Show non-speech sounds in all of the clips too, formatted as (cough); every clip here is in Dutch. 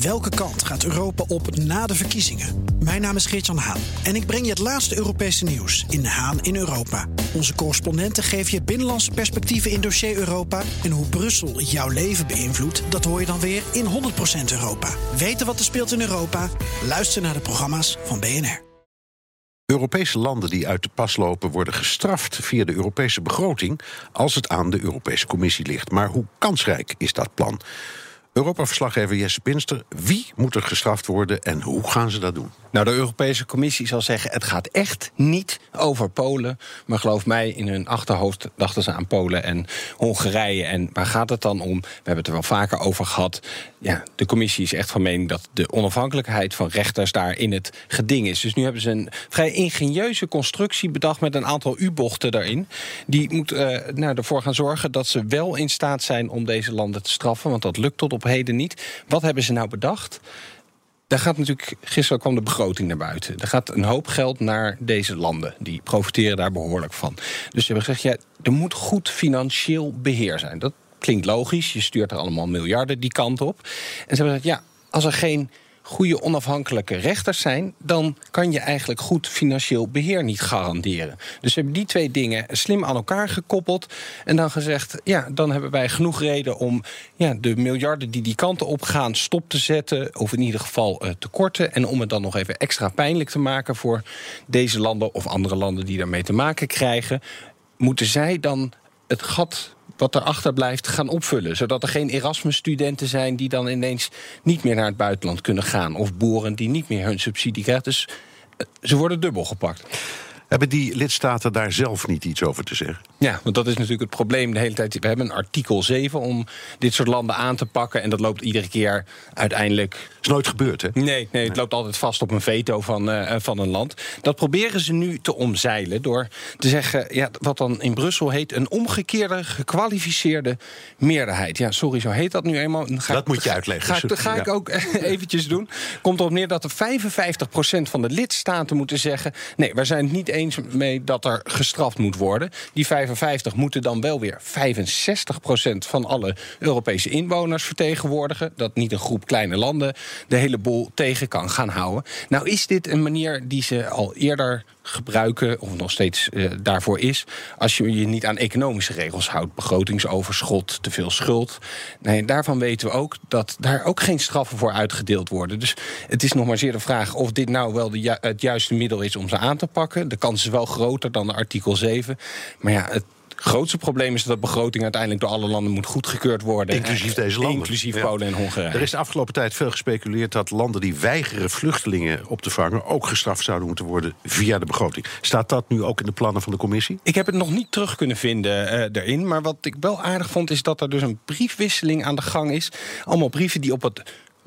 Welke kant gaat Europa op na de verkiezingen? Mijn naam is Geert-Jan Haan en ik breng je het laatste Europese nieuws in Haan in Europa. Onze correspondenten geven je binnenlandse perspectieven in dossier Europa. En hoe Brussel jouw leven beïnvloedt, dat hoor je dan weer in 100% Europa. Weten wat er speelt in Europa? Luister naar de programma's van BNR. Europese landen die uit de pas lopen worden gestraft via de Europese begroting als het aan de Europese Commissie ligt. Maar hoe kansrijk is dat plan? Europa-verslaggever Jesse Pinster. Wie moet er gestraft worden en hoe gaan ze dat doen? Nou, de Europese Commissie zal zeggen: het gaat echt niet over Polen. Maar geloof mij, in hun achterhoofd dachten ze aan Polen en Hongarije. En waar gaat het dan om? We hebben het er wel vaker over gehad. Ja, de Commissie is echt van mening dat de onafhankelijkheid van rechters daar in het geding is. Dus nu hebben ze een vrij ingenieuze constructie bedacht met een aantal U-bochten daarin. Die moet uh, nou, ervoor gaan zorgen dat ze wel in staat zijn om deze landen te straffen. Want dat lukt tot op heden niet. Wat hebben ze nou bedacht? Daar gaat natuurlijk, gisteren kwam de begroting naar buiten. Er gaat een hoop geld naar deze landen. Die profiteren daar behoorlijk van. Dus ze hebben gezegd, ja, er moet goed financieel beheer zijn. Dat klinkt logisch. Je stuurt er allemaal miljarden die kant op. En ze hebben gezegd, ja, als er geen goede onafhankelijke rechters zijn, dan kan je eigenlijk goed financieel beheer niet garanderen. Dus ze hebben die twee dingen slim aan elkaar gekoppeld en dan gezegd: ja, dan hebben wij genoeg reden om ja, de miljarden die die kanten op gaan stop te zetten, of in ieder geval uh, te korten. En om het dan nog even extra pijnlijk te maken voor deze landen of andere landen die daarmee te maken krijgen, moeten zij dan het gat wat erachter blijft gaan opvullen. Zodat er geen Erasmus-studenten zijn die dan ineens niet meer naar het buitenland kunnen gaan. Of boeren die niet meer hun subsidie krijgen. Dus eh, ze worden dubbel gepakt. Hebben die lidstaten daar zelf niet iets over te zeggen? Ja, want dat is natuurlijk het probleem de hele tijd. We hebben een artikel 7 om dit soort landen aan te pakken. En dat loopt iedere keer uiteindelijk. Is nooit gebeurd, hè? Nee, nee het loopt altijd vast op een veto van, uh, van een land. Dat proberen ze nu te omzeilen door te zeggen. Ja, wat dan in Brussel heet een omgekeerde gekwalificeerde meerderheid. Ja, sorry, zo heet dat nu eenmaal. Ga dat moet je uitleggen. Ga, ga ik ook (laughs) eventjes doen. Komt erop neer dat er 55% van de lidstaten moeten zeggen. Nee, wij zijn het niet eens mee dat er gestraft moet worden. Die 55 moeten dan wel weer 65% van alle Europese inwoners vertegenwoordigen. Dat niet een groep kleine landen de hele boel tegen kan gaan houden. Nou is dit een manier die ze al eerder gebruiken, of nog steeds uh, daarvoor is, als je je niet aan economische regels houdt. Begrotingsoverschot, te veel schuld. Nee, daarvan weten we ook dat daar ook geen straffen voor uitgedeeld worden. Dus het is nog maar zeer de vraag of dit nou wel de het juiste middel is om ze aan te pakken. De kans is wel groter dan de artikel 7. Maar ja, het grootste probleem is dat de begroting uiteindelijk door alle landen moet goedgekeurd worden. Inclusief deze landen. Inclusief Polen en Hongarije. Er is de afgelopen tijd veel gespeculeerd dat landen die weigeren vluchtelingen op te vangen ook gestraft zouden moeten worden via de begroting. Staat dat nu ook in de plannen van de commissie? Ik heb het nog niet terug kunnen vinden uh, daarin. Maar wat ik wel aardig vond is dat er dus een briefwisseling aan de gang is. Allemaal brieven die op het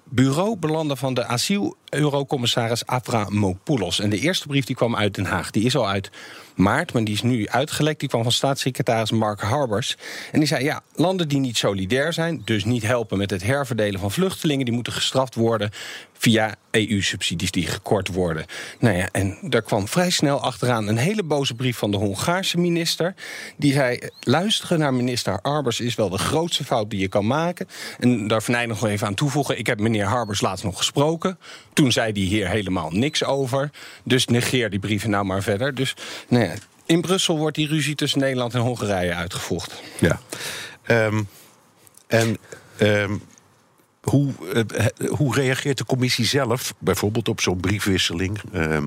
bureau belanden van de asiel-eurocommissaris Avramopoulos. En de eerste brief die kwam uit Den Haag. Die is al uit maart, maar die is nu uitgelekt. Die kwam van staatssecretaris Mark Harbers. En die zei, ja, landen die niet solidair zijn... dus niet helpen met het herverdelen van vluchtelingen... die moeten gestraft worden via EU-subsidies die gekort worden. Nou ja, en daar kwam vrij snel achteraan een hele boze brief van de Hongaarse minister. Die zei: luisteren naar minister Harbers is wel de grootste fout die je kan maken. En daar van nog even aan toevoegen: ik heb meneer Harbers laatst nog gesproken. Toen zei hij hier helemaal niks over. Dus negeer die brieven nou maar verder. Dus nou ja, in Brussel wordt die ruzie tussen Nederland en Hongarije uitgevochten. Ja. Um, en. Um hoe, uh, hoe reageert de commissie zelf bijvoorbeeld op zo'n briefwisseling? Uh,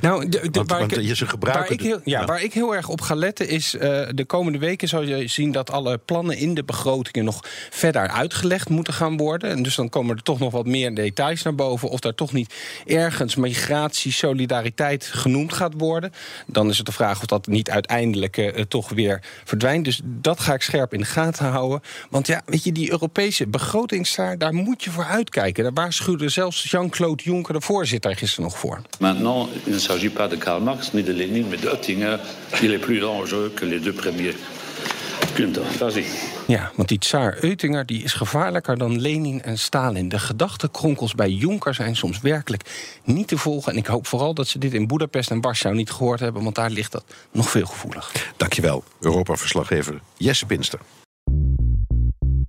nou, de, want, waar, want ik, ze gebruiken waar, ik heel, ja, waar ik heel erg op ga letten is... Uh, de komende weken zal je zien dat alle plannen in de begrotingen... nog verder uitgelegd moeten gaan worden. En dus dan komen er toch nog wat meer details naar boven... of daar toch niet ergens migratie, solidariteit genoemd gaat worden. Dan is het de vraag of dat niet uiteindelijk toch weer verdwijnt. Dus dat ga ik scherp in de gaten houden. Want ja, weet je, die Europese begrotingstaar... daar moet je voor uitkijken. Daar waarschuwde zelfs Jean-Claude Juncker, de voorzitter, gisteren nog voor. Maintenant, il ne s'agit pas de Karl Marx ni de Lenin, mais de Oettinger. Il est plus dangereux que les deux premiers. Ja, want die tsaar Eutinger die is gevaarlijker dan Lenin en Stalin. De gedachtenkronkels bij Juncker zijn soms werkelijk niet te volgen. En ik hoop vooral dat ze dit in Boedapest en Warschau niet gehoord hebben... want daar ligt dat nog veel gevoelig. Dankjewel, Europa-verslaggever Jesse Pinster.